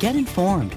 Get informed,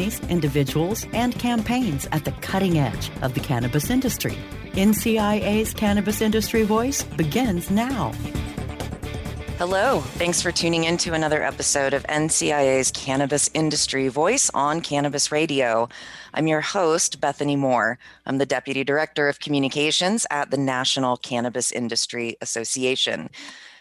companies, individuals, and campaigns at the cutting edge of the cannabis industry. NCIA's Cannabis Industry Voice begins now. Hello. Thanks for tuning in to another episode of NCIA's Cannabis Industry Voice on Cannabis Radio. I'm your host, Bethany Moore. I'm the Deputy Director of Communications at the National Cannabis Industry Association.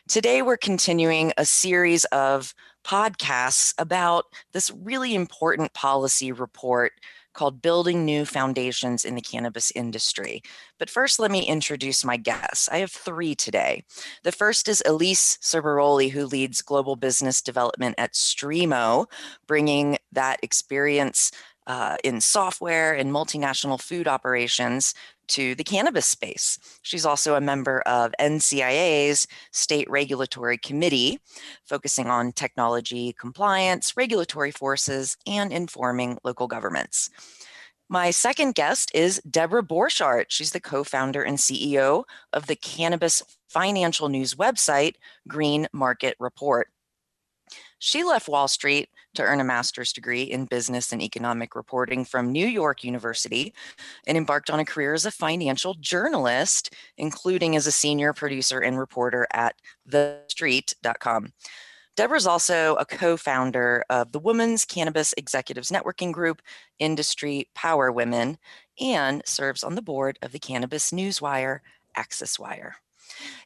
Today, we're continuing a series of podcasts about this really important policy report called Building New Foundations in the Cannabis Industry. But first, let me introduce my guests. I have three today. The first is Elise Cerberoli, who leads global business development at Streamo, bringing that experience uh, in software and multinational food operations to the cannabis space. She's also a member of NCIA's State Regulatory Committee, focusing on technology compliance, regulatory forces, and informing local governments. My second guest is Deborah Borchardt. She's the co founder and CEO of the cannabis financial news website, Green Market Report. She left Wall Street to earn a master's degree in business and economic reporting from New York University and embarked on a career as a financial journalist, including as a senior producer and reporter at thestreet.com. Deborah is also a co founder of the Women's Cannabis Executives Networking Group, Industry Power Women, and serves on the board of the Cannabis Newswire, AccessWire.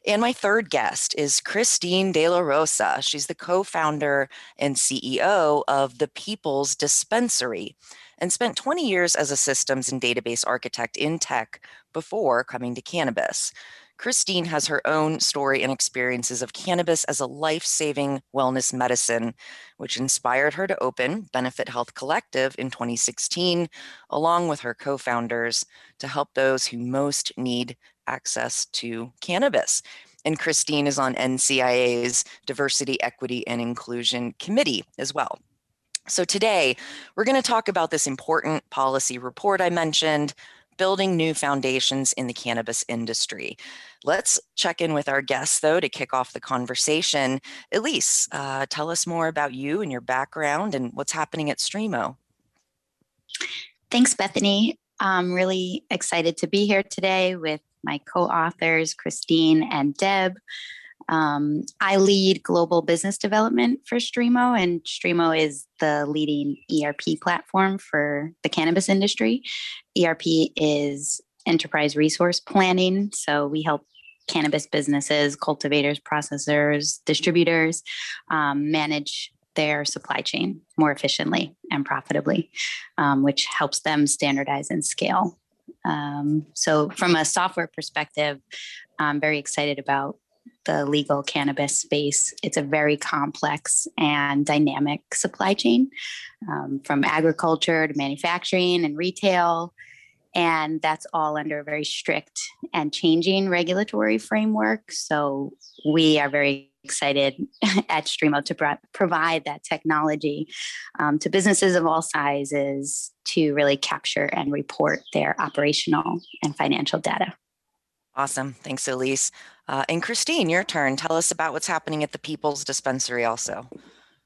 And my third guest is Christine De La Rosa. She's the co founder and CEO of the People's Dispensary and spent 20 years as a systems and database architect in tech before coming to cannabis. Christine has her own story and experiences of cannabis as a life saving wellness medicine, which inspired her to open Benefit Health Collective in 2016, along with her co founders, to help those who most need access to cannabis. And Christine is on NCIA's Diversity, Equity, and Inclusion Committee as well. So today, we're going to talk about this important policy report I mentioned, building new foundations in the cannabis industry. Let's check in with our guests, though, to kick off the conversation. Elise, uh, tell us more about you and your background and what's happening at Streamo. Thanks, Bethany. I'm really excited to be here today with my co authors, Christine and Deb. Um, I lead global business development for Streamo, and Streamo is the leading ERP platform for the cannabis industry. ERP is enterprise resource planning. So we help cannabis businesses, cultivators, processors, distributors um, manage their supply chain more efficiently and profitably, um, which helps them standardize and scale. Um, so, from a software perspective, I'm very excited about the legal cannabis space. It's a very complex and dynamic supply chain um, from agriculture to manufacturing and retail. And that's all under a very strict and changing regulatory framework. So we are very excited at Streamo to pro- provide that technology um, to businesses of all sizes to really capture and report their operational and financial data. Awesome. Thanks, Elise. Uh, and Christine, your turn. Tell us about what's happening at the People's Dispensary also.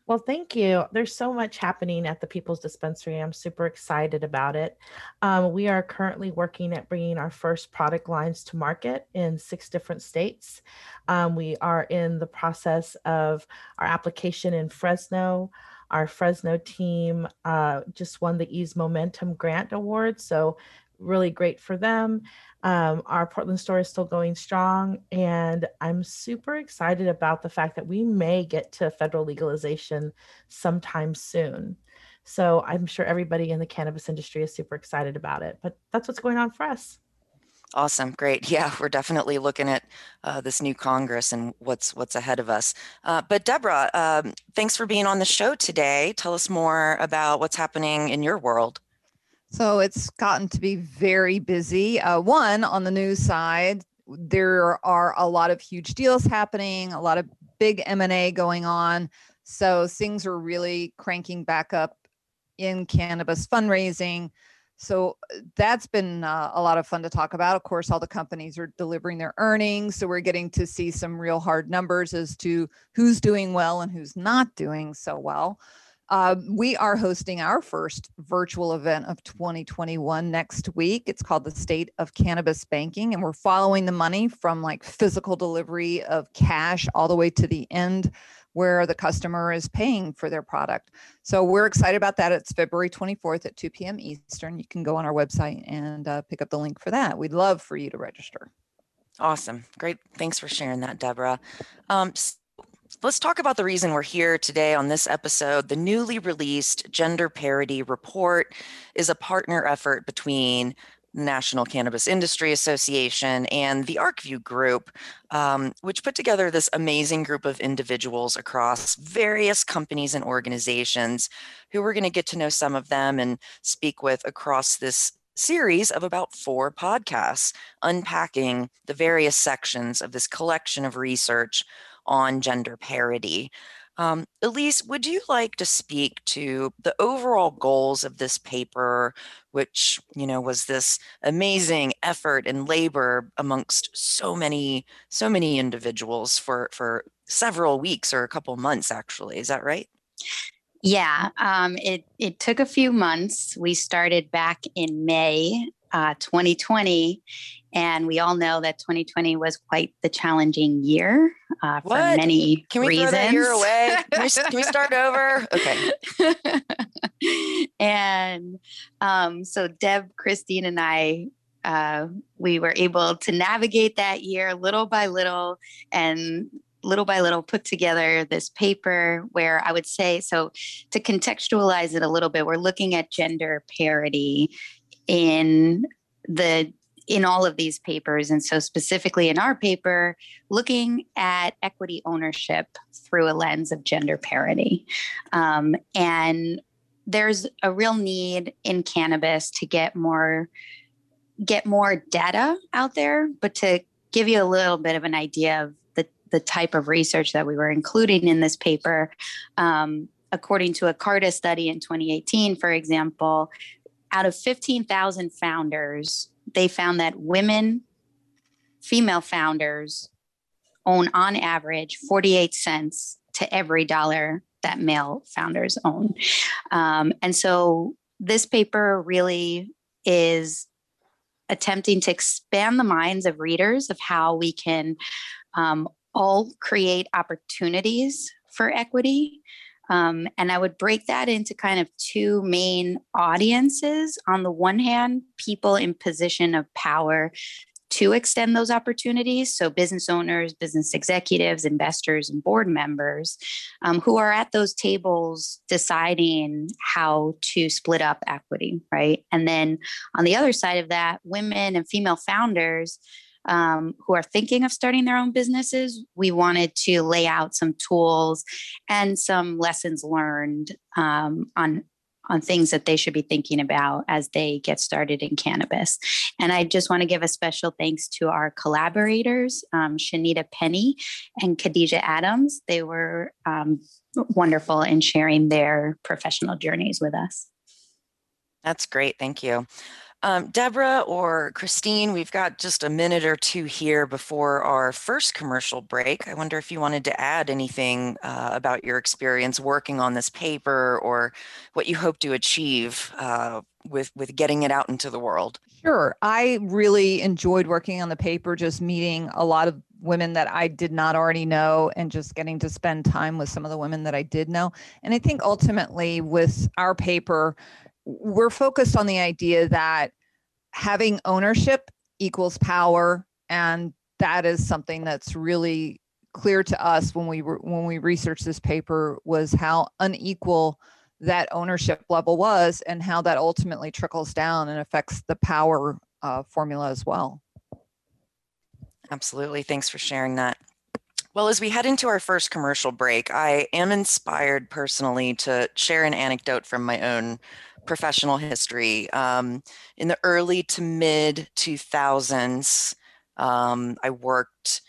Well, thank you. There's so much happening at the People's Dispensary. I'm super excited about it. Um, we are currently working at bringing our first product lines to market in six different states. Um, we are in the process of our application in Fresno. Our Fresno team uh, just won the Eaze Momentum Grant Award. So, really great for them. Um, our Portland store is still going strong, and I'm super excited about the fact that we may get to federal legalization sometime soon. So I'm sure everybody in the cannabis industry is super excited about it. But that's what's going on for us. Awesome, great. Yeah, we're definitely looking at uh, this new Congress and what's what's ahead of us. Uh, but Deborah, um, thanks for being on the show today. Tell us more about what's happening in your world. So it's gotten to be very busy. Uh, one, on the news side, there are a lot of huge deals happening, a lot of big M&A going on. So things are really cranking back up in cannabis fundraising. So uh, that's been uh, a lot of fun to talk about. Of course, all the companies are delivering their earnings. So we're getting to see some real hard numbers as to who's doing well and who's not doing so well. Uh, we are hosting our first virtual event of 2021 next week. It's called the State of Cannabis Banking, and we're following the money from like physical delivery of cash all the way to the end where the customer is paying for their product. So we're excited about that. It's February 24th at 2 p.m. Eastern. You can go on our website and uh, pick up the link for that. We'd love for you to register. Awesome. Great. Thanks for sharing that, Deborah. Um, Let's talk about the reason we're here today on this episode. The newly released Gender Parity Report is a partner effort between National Cannabis Industry Association and the ArcView Group, um, which put together this amazing group of individuals across various companies and organizations who we're going to get to know some of them and speak with across this series of about four podcasts, unpacking the various sections of this collection of research on gender parity. Um, Elise, would you like to speak to the overall goals of this paper, which you know was this amazing effort and labor amongst so many so many individuals for for several weeks or a couple months, actually? Is that right? Yeah, um, it it took a few months. We started back in May uh, 2020, and we all know that 2020 was quite the challenging year uh, for many can we reasons. throw that year away? Can we, can we start over? Okay. and um, so Deb, Christine, and I, uh, we were able to navigate that year little by little and little by little put together this paper where I would say so to contextualize it a little bit, we're looking at gender parity in the in all of these papers. And so, specifically in our paper, looking at equity ownership through a lens of gender parity. Um, and there's a real need in cannabis to get more get more data out there but to give you a little bit of an idea of the, the type of research that we were including in this paper um, according to a carta study in 2018 for example out of 15,000 founders they found that women, female founders, own on average 48 cents to every dollar that male founders own. Um, and so this paper really is attempting to expand the minds of readers of how we can um, all create opportunities for equity um, and I would break that into kind of two main audiences. On the one hand, people in position of power to extend those opportunities. So, business owners, business executives, investors, and board members um, who are at those tables deciding how to split up equity, right? And then on the other side of that, women and female founders. Um, who are thinking of starting their own businesses, we wanted to lay out some tools and some lessons learned um, on on things that they should be thinking about as they get started in cannabis. And I just want to give a special thanks to our collaborators, um, Shanita Penny and Khadija Adams. They were um, wonderful in sharing their professional journeys with us. That's great. Thank you. Um, Deborah or Christine, we've got just a minute or two here before our first commercial break. I wonder if you wanted to add anything uh, about your experience working on this paper or what you hope to achieve uh, with, with getting it out into the world. Sure. I really enjoyed working on the paper, just meeting a lot of women that I did not already know and just getting to spend time with some of the women that I did know. And I think ultimately with our paper, we're focused on the idea that having ownership equals power and that is something that's really clear to us when we when we researched this paper was how unequal that ownership level was and how that ultimately trickles down and affects the power uh, formula as well. Absolutely. Thanks for sharing that. Well, as we head into our first commercial break, I am inspired personally to share an anecdote from my own professional history. Um, in the early to mid 2000s, um, I worked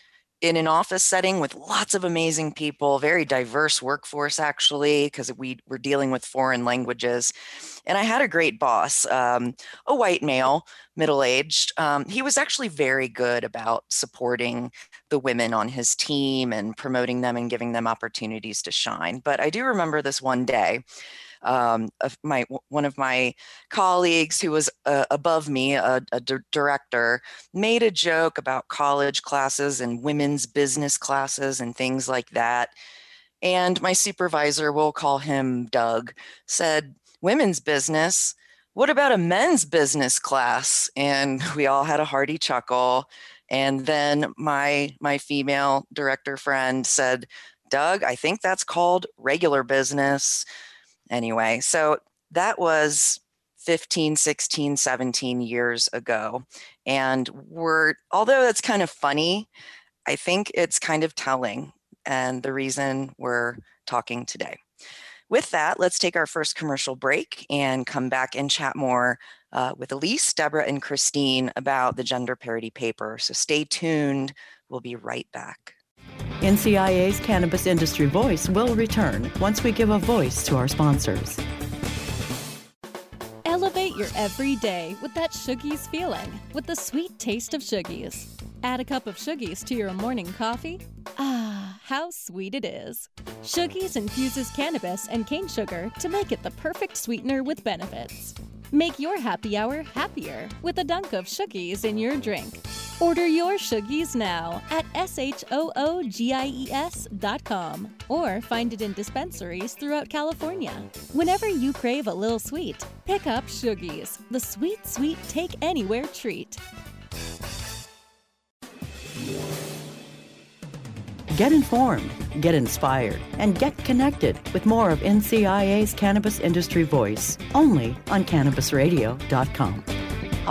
in an office setting with lots of amazing people, very diverse workforce actually, because we were dealing with foreign languages. And I had a great boss, um, a white male, middle aged. Um, he was actually very good about supporting the women on his team and promoting them and giving them opportunities to shine. But I do remember this one day um, my one of my colleagues who was uh, above me, a, a d- director, made a joke about college classes and women's business classes and things like that. And my supervisor, we'll call him Doug, said, "Women's business." What about a men's business class? And we all had a hearty chuckle. And then my my female director friend said, Doug, I think that's called regular business anyway. So that was 15, 16, 17 years ago. And we're, although that's kind of funny, I think it's kind of telling and the reason we're talking today. With that, let's take our first commercial break and come back and chat more uh, with Elise, Deborah, and Christine about the gender parity paper. So stay tuned. We'll be right back. NCIA's Cannabis Industry Voice will return once we give a voice to our sponsors. Elevate your everyday with that Shoogies feeling with the sweet taste of Shoogies. Add a cup of Shoogies to your morning coffee. Ah, how sweet it is. Shoogies infuses cannabis and cane sugar to make it the perfect sweetener with benefits. Make your happy hour happier with a dunk of Shoogies in your drink. Order your Shoogies now at S-H-O-O-G-I-E-S.com or find it in dispensaries throughout California. Whenever you crave a little sweet, pick up Shoogies, the sweet, sweet take anywhere treat. Get informed, get inspired, and get connected with more of NCIA's Cannabis Industry Voice only on CannabisRadio.com.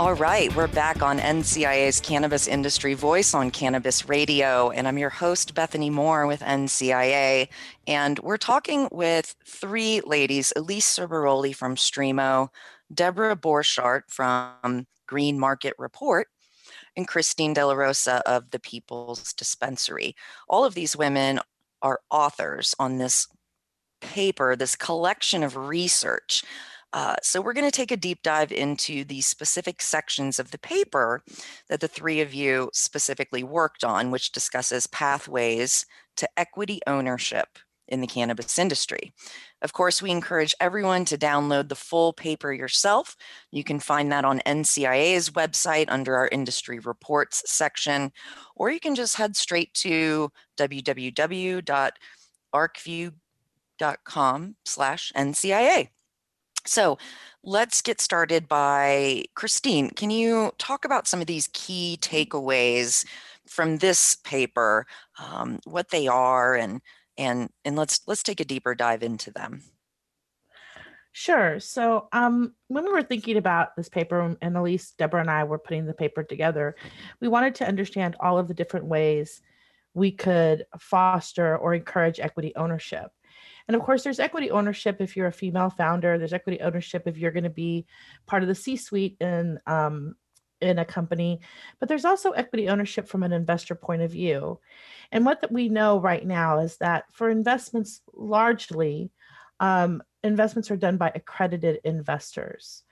All right, we're back on NCIA's Cannabis Industry Voice on Cannabis Radio, and I'm your host, Bethany Moore with NCIA. And we're talking with three ladies Elise Cerberoli from Streamo, Deborah Borchardt from Green Market Report, and Christine De La Rosa of the People's Dispensary. All of these women are authors on this paper, this collection of research. Uh, so, we're going to take a deep dive into the specific sections of the paper that the three of you specifically worked on, which discusses pathways to equity ownership in the cannabis industry. Of course, we encourage everyone to download the full paper yourself. You can find that on NCIA's website under our industry reports section, or you can just head straight to www.arcview.com slash NCIA. So let's get started by Christine. Can you talk about some of these key takeaways from this paper, um, what they are, and and and let's let's take a deeper dive into them. Sure. So, um, when we were thinking about this paper, and Elise, Deborah, and I were putting the paper together, we wanted to understand all of the different ways we could foster or encourage equity ownership. And of course, there's equity ownership if you're a female founder. There's equity ownership if you're going to be part of the C-suite in um, in a company. But there's also equity ownership from an investor point of view. And what that we know right now is that for investments, largely, um, investments are done by accredited investors,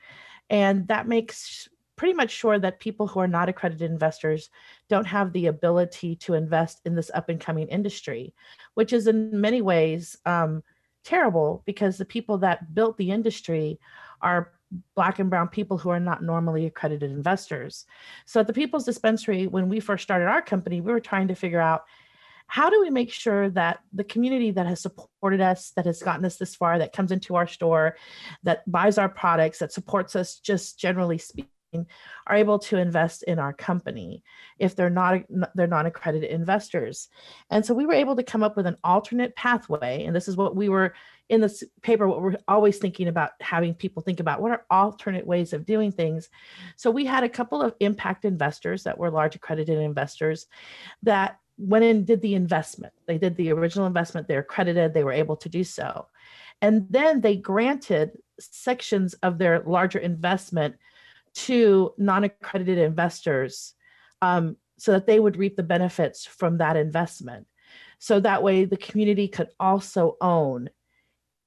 and that makes pretty much sure that people who are not accredited investors don't have the ability to invest in this up and coming industry, which is in many ways um, terrible because the people that built the industry are black and brown people who are not normally accredited investors. So at the People's Dispensary, when we first started our company, we were trying to figure out how do we make sure that the community that has supported us, that has gotten us this far, that comes into our store, that buys our products, that supports us just generally speaking, are able to invest in our company if they're not they're non-accredited investors. And so we were able to come up with an alternate pathway and this is what we were in this paper what we're always thinking about having people think about what are alternate ways of doing things. So we had a couple of impact investors that were large accredited investors that went and did the investment. They did the original investment they're accredited they were able to do so. And then they granted sections of their larger investment to non-accredited investors um, so that they would reap the benefits from that investment. So that way the community could also own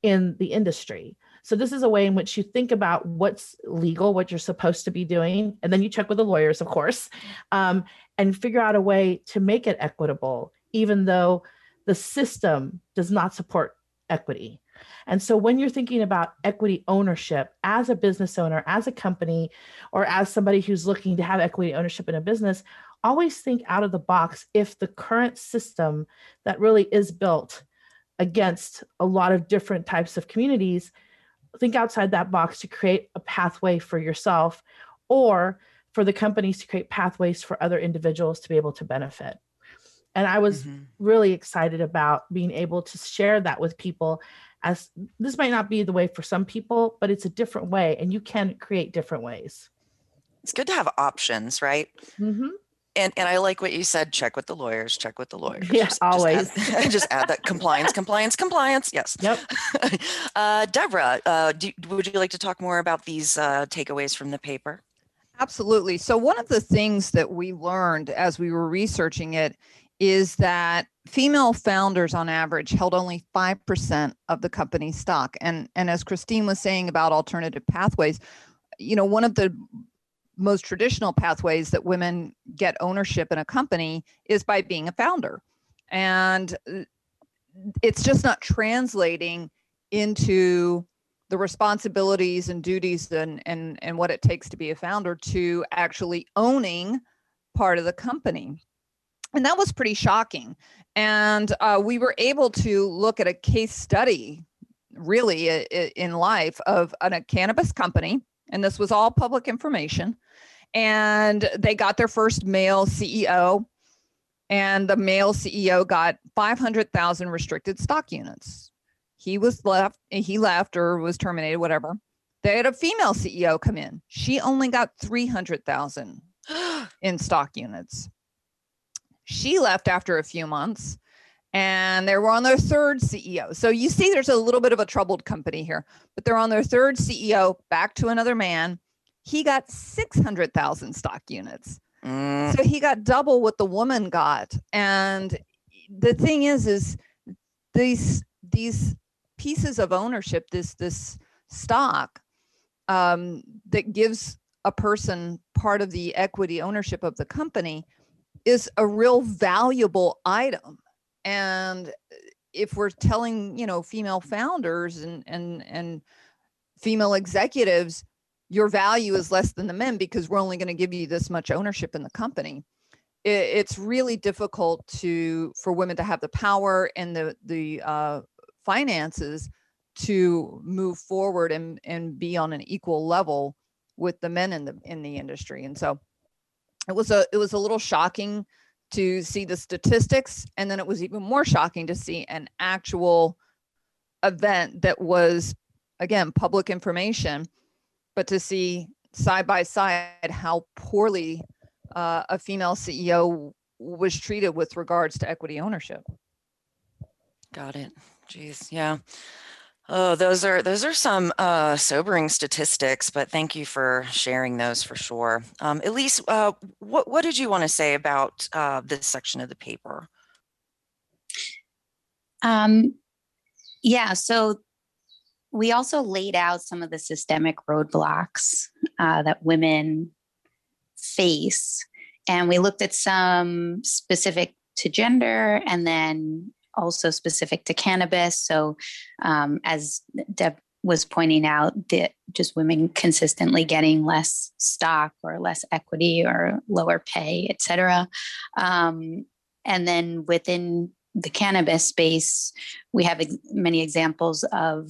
in the industry. So this is a way in which you think about what's legal what you're supposed to be doing and then you check with the lawyers of course um, and figure out a way to make it equitable even though the system does not support equity and so when you're thinking about equity ownership as a business owner, as a company, or as somebody who's looking to have equity ownership in a business, always think out of the box if the current system that really is built against a lot of different types of communities, think outside that box to create a pathway for yourself or for the companies to create pathways for other individuals to be able to benefit. And I was mm-hmm. really excited about being able to share that with people as this might not be the way for some people, but it's a different way and you can create different ways. It's good to have options, right? Mm-hmm. And and I like what you said. Check with the lawyers. Check with the lawyers. Yeah, just, always. Just add, just add that compliance, compliance, compliance. Yes. Yep. uh, Deborah, uh, do, would you like to talk more about these uh, takeaways from the paper? Absolutely. So one of the things that we learned as we were researching it is that female founders on average held only 5% of the company's stock. And and as christine was saying about alternative pathways you know one of the most traditional pathways that women get ownership in a company is by being a founder. And uh, it's just not translating into the responsibilities and duties and and and what it takes to be a founder to actually owning part of the company and that was pretty shocking. And uh, we were able to look at a case study really in life of a cannabis company and this was all public information and they got their first male ceo and the male ceo got 500000 restricted stock units. He was left he left or was terminated whatever. They had a female ceo come in. She only got 300000 in stock units she left after a few months and they were on their third CEO. So you see, there's a little bit of a troubled company here, but they're on their third CEO, back to another man. He got 600,000 stock units. Mm. So he got double what the woman got. And the thing is, is these, these pieces of ownership, this, this stock um, that gives a person part of the equity ownership of the company is a real valuable item. And if we're telling you know female founders and and and female executives your value is less than the men because we're only going to give you this much ownership in the company it, it's really difficult to for women to have the power and the the uh, finances to move forward and and be on an equal level with the men in the in the industry. And so it was a it was a little shocking to see the statistics and then it was even more shocking to see an actual event that was again public information but to see side by side how poorly uh, a female ceo was treated with regards to equity ownership. Got it. Jeez yeah Oh, those are those are some uh, sobering statistics, but thank you for sharing those for sure. Um, Elise, uh, what what did you want to say about uh, this section of the paper? Um, yeah, so we also laid out some of the systemic roadblocks uh, that women face, and we looked at some specific to gender, and then also specific to cannabis. So, um, as Deb was pointing out, that just women consistently getting less stock or less equity or lower pay, et cetera. Um, and then within the cannabis space, we have ex- many examples of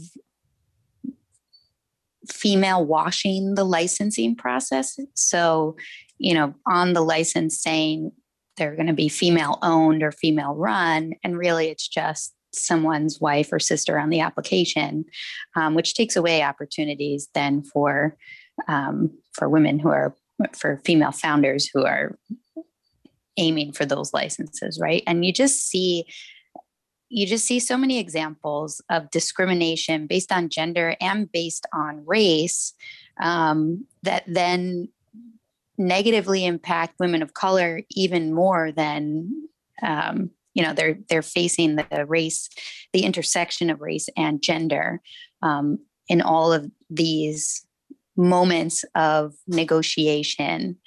female washing the licensing process. So, you know, on the license saying they're going to be female owned or female run. And really, it's just someone's wife or sister on the application, um, which takes away opportunities then for um, for women who are for female founders who are aiming for those licenses, right? And you just see you just see so many examples of discrimination based on gender and based on race um, that then negatively impact women of color even more than um, you know they're they're facing the race the intersection of race and gender um, in all of these moments of negotiation.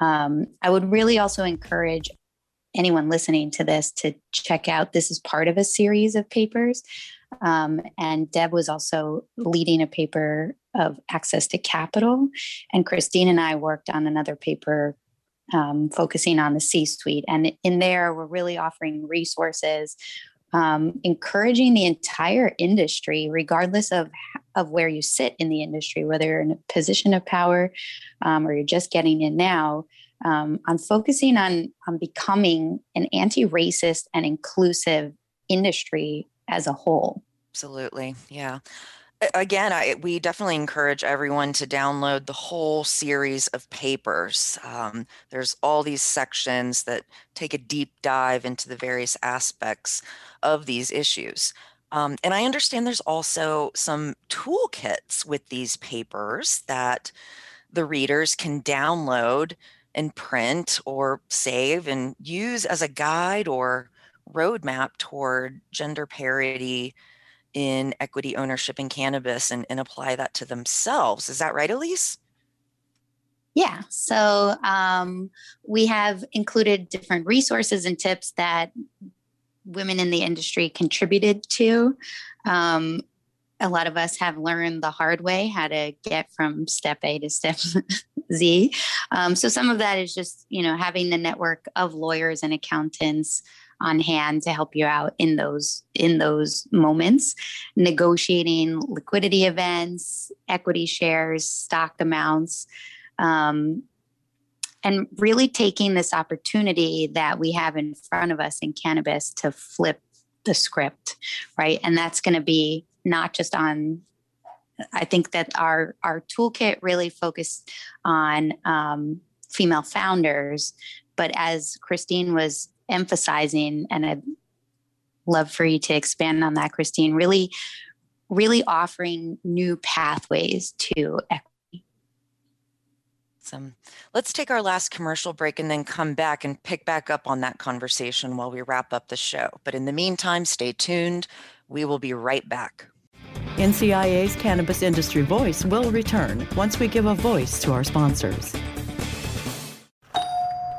Um, i would really also encourage anyone listening to this to check out this is part of a series of papers um, and Deb was also leading a paper of access to capital. And Christine and I worked on another paper um, focusing on the C suite. And in there, we're really offering resources, um, encouraging the entire industry, regardless of, of where you sit in the industry, whether you're in a position of power um, or you're just getting in now. Um, on focusing on on becoming an anti-racist and inclusive industry as a whole. Absolutely. Yeah. Again, I, we definitely encourage everyone to download the whole series of papers. Um, there's all these sections that take a deep dive into the various aspects of these issues. Um, and I understand there's also some toolkits with these papers that the readers can download and print or save and use as a guide or roadmap toward gender parity in equity ownership in cannabis and, and apply that to themselves. Is that right, Elise? Yeah. So um, we have included different resources and tips that women in the industry contributed to. Um, a lot of us have learned the hard way how to get from step A to step Z. Um, so some of that is just, you know, having the network of lawyers and accountants on hand to help you out in those in those moments negotiating liquidity events equity shares stock amounts um, and really taking this opportunity that we have in front of us in cannabis to flip the script right? And that's going to be not just on i think that our our toolkit really focused on um, female founders but as christine was emphasizing, and I'd love for you to expand on that, Christine, really, really offering new pathways to equity. Awesome. Let's take our last commercial break and then come back and pick back up on that conversation while we wrap up the show. But in the meantime, stay tuned. We will be right back. NCIA's Cannabis Industry Voice will return once we give a voice to our sponsors.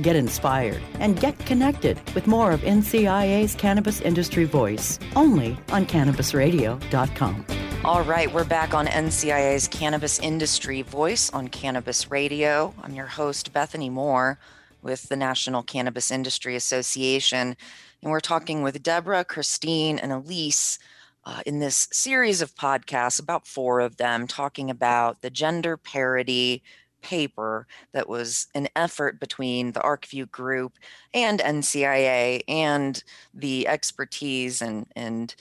get inspired, and get connected with more of NCIA's Cannabis Industry Voice only on CannabisRadio.com. All right, we're back on NCIA's Cannabis Industry Voice on Cannabis Radio. I'm your host, Bethany Moore with the National Cannabis Industry Association. And we're talking with Deborah, Christine, and Elise uh, in this series of podcasts, about four of them, talking about the gender parity paper that was an effort between the ArcView Group and NCIA and the expertise and, and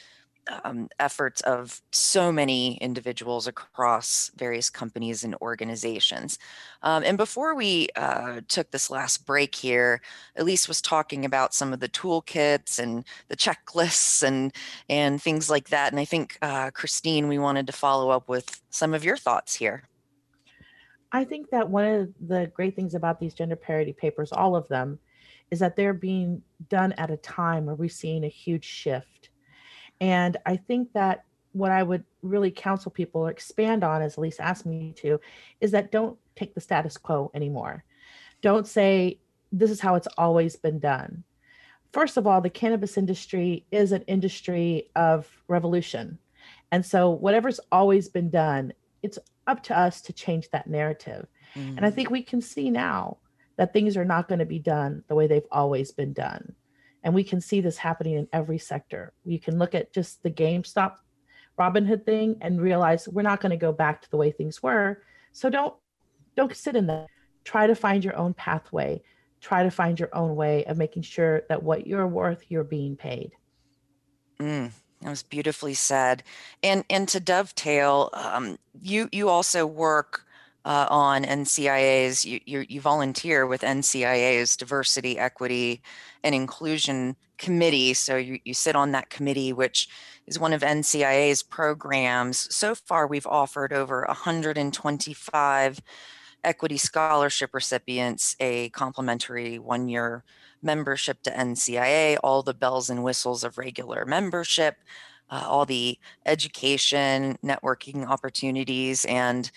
um, efforts of so many individuals across various companies and organizations. Um, and before we uh, took this last break here, Elise was talking about some of the toolkits and the checklists and and things like that. And I think uh, Christine, we wanted to follow up with some of your thoughts here. I think that one of the great things about these gender parity papers, all of them, is that they're being done at a time where we're seeing a huge shift. And I think that what I would really counsel people or expand on, as Elise asked me to, is that don't take the status quo anymore. Don't say, this is how it's always been done. First of all, the cannabis industry is an industry of revolution. And so, whatever's always been done, it's up to us to change that narrative. Mm. And I think we can see now that things are not going to be done the way they've always been done. And we can see this happening in every sector. You can look at just the GameStop Robinhood thing and realize we're not going to go back to the way things were. So don't don't sit in that. Try to find your own pathway. Try to find your own way of making sure that what you're worth, you're being paid. Mm, that was beautifully said. And and to dovetail, um, you you also work uh, on NCIA's. You, you you volunteer with NCIA's Diversity, Equity, and Inclusion Committee. So you you sit on that committee, which is one of NCIA's programs. So far, we've offered over 125 equity scholarship recipients a complimentary one year membership to NCIA, all the bells and whistles of regular membership, uh, all the education, networking opportunities. And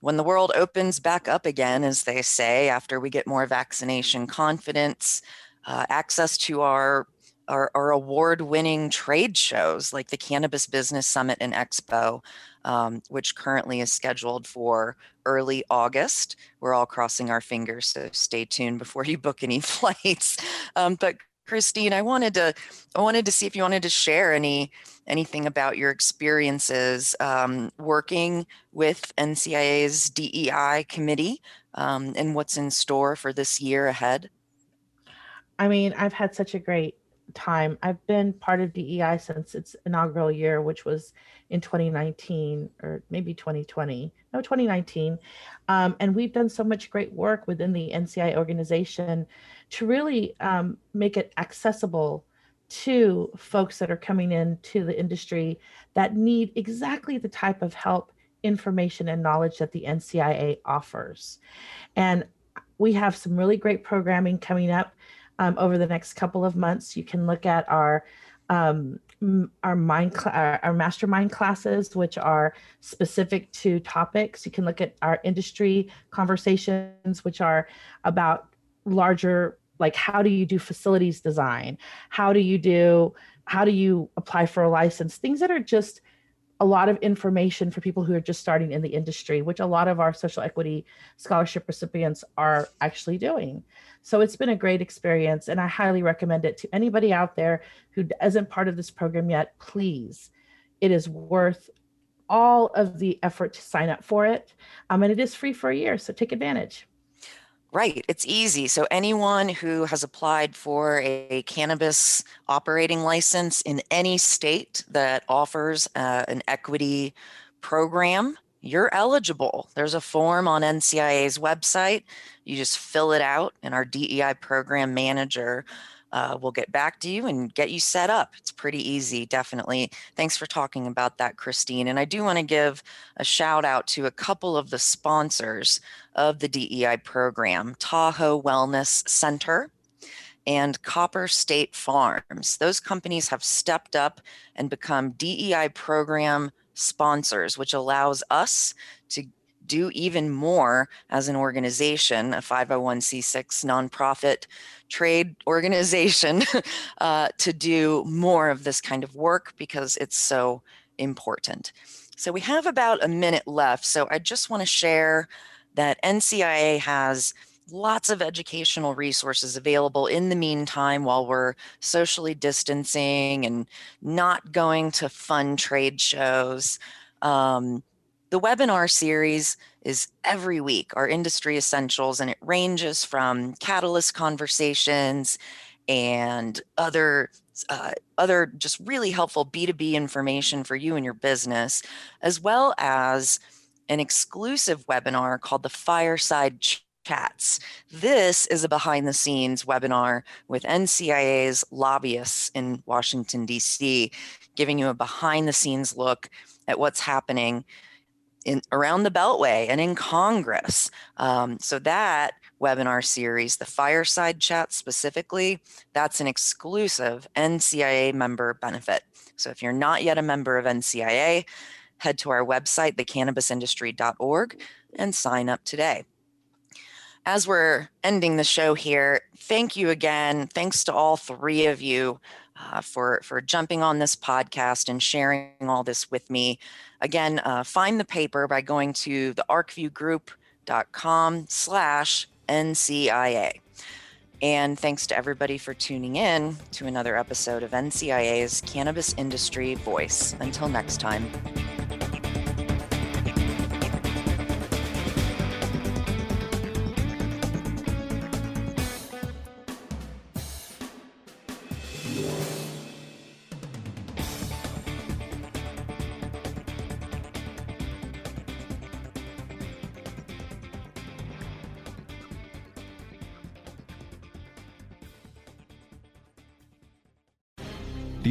when the world opens back up again, as they say, after we get more vaccination confidence, uh, access to our our, our award-winning trade shows like the Cannabis Business Summit and Expo, um, which currently is scheduled for early August. We're all crossing our fingers, so stay tuned before you book any flights. Um, but Christine, I wanted to I wanted to see if you wanted to share any anything about your experiences um, working with NCIA's DEI committee um, and what's in store for this year ahead. I mean, I've had such a great time. I've been part of DEI since its inaugural year, which was in 2019 or maybe 2020. No, 2019. Um, and we've done so much great work within the NCI organization to really um, make it accessible to folks that are coming into the industry that need exactly the type of help, information, and knowledge that the NCIA offers. And we have some really great programming coming up um, over the next couple of months. You can look at our um, our mind cl- our, mastermind classes, which are specific to topics. You can look at our industry conversations, which are about larger like how do you do facilities design how do you do how do you apply for a license things that are just a lot of information for people who are just starting in the industry which a lot of our social equity scholarship recipients are actually doing so it's been a great experience, and I highly recommend it to anybody out there who isn't part of this program yet. Please, it is worth all of the effort to sign up for it. Um, and it is free for a year, so take advantage. Right, it's easy. So anyone who has applied for a cannabis operating license in any state that offers uh, an equity program, you're eligible. There's a form on NCIA's website. You just fill it out, and our DEI program manager uh, we'll get back to you and get you set up. It's pretty easy, definitely. Thanks for talking about that, Christine. And I do want to give a shout out to a couple of the sponsors of the DEI program Tahoe Wellness Center and Copper State Farms. Those companies have stepped up and become DEI program sponsors, which allows us to do even more as an organization, a 501c6 nonprofit trade organization, uh, to do more of this kind of work because it's so important. So we have about a minute left. So I just want to share that NCIA has lots of educational resources available in the meantime while we're socially distancing and not going to fun trade shows. Um, the webinar series is every week, our industry essentials, and it ranges from catalyst conversations and other uh, other just really helpful B2B information for you and your business, as well as an exclusive webinar called the Fireside Chats. This is a behind the scenes webinar with NCIA's lobbyists in Washington, D.C., giving you a behind the scenes look at what's happening in around the Beltway and in Congress. Um, so that webinar series, the fireside chat specifically, that's an exclusive NCIA member benefit. So if you're not yet a member of NCIA, head to our website, thecannabisindustry.org, and sign up today. As we're ending the show here, thank you again. Thanks to all three of you uh, for, for jumping on this podcast and sharing all this with me. Again, uh, find the paper by going to the arcviewgroup.com slash NCIA. And thanks to everybody for tuning in to another episode of NCIA's Cannabis Industry Voice. Until next time.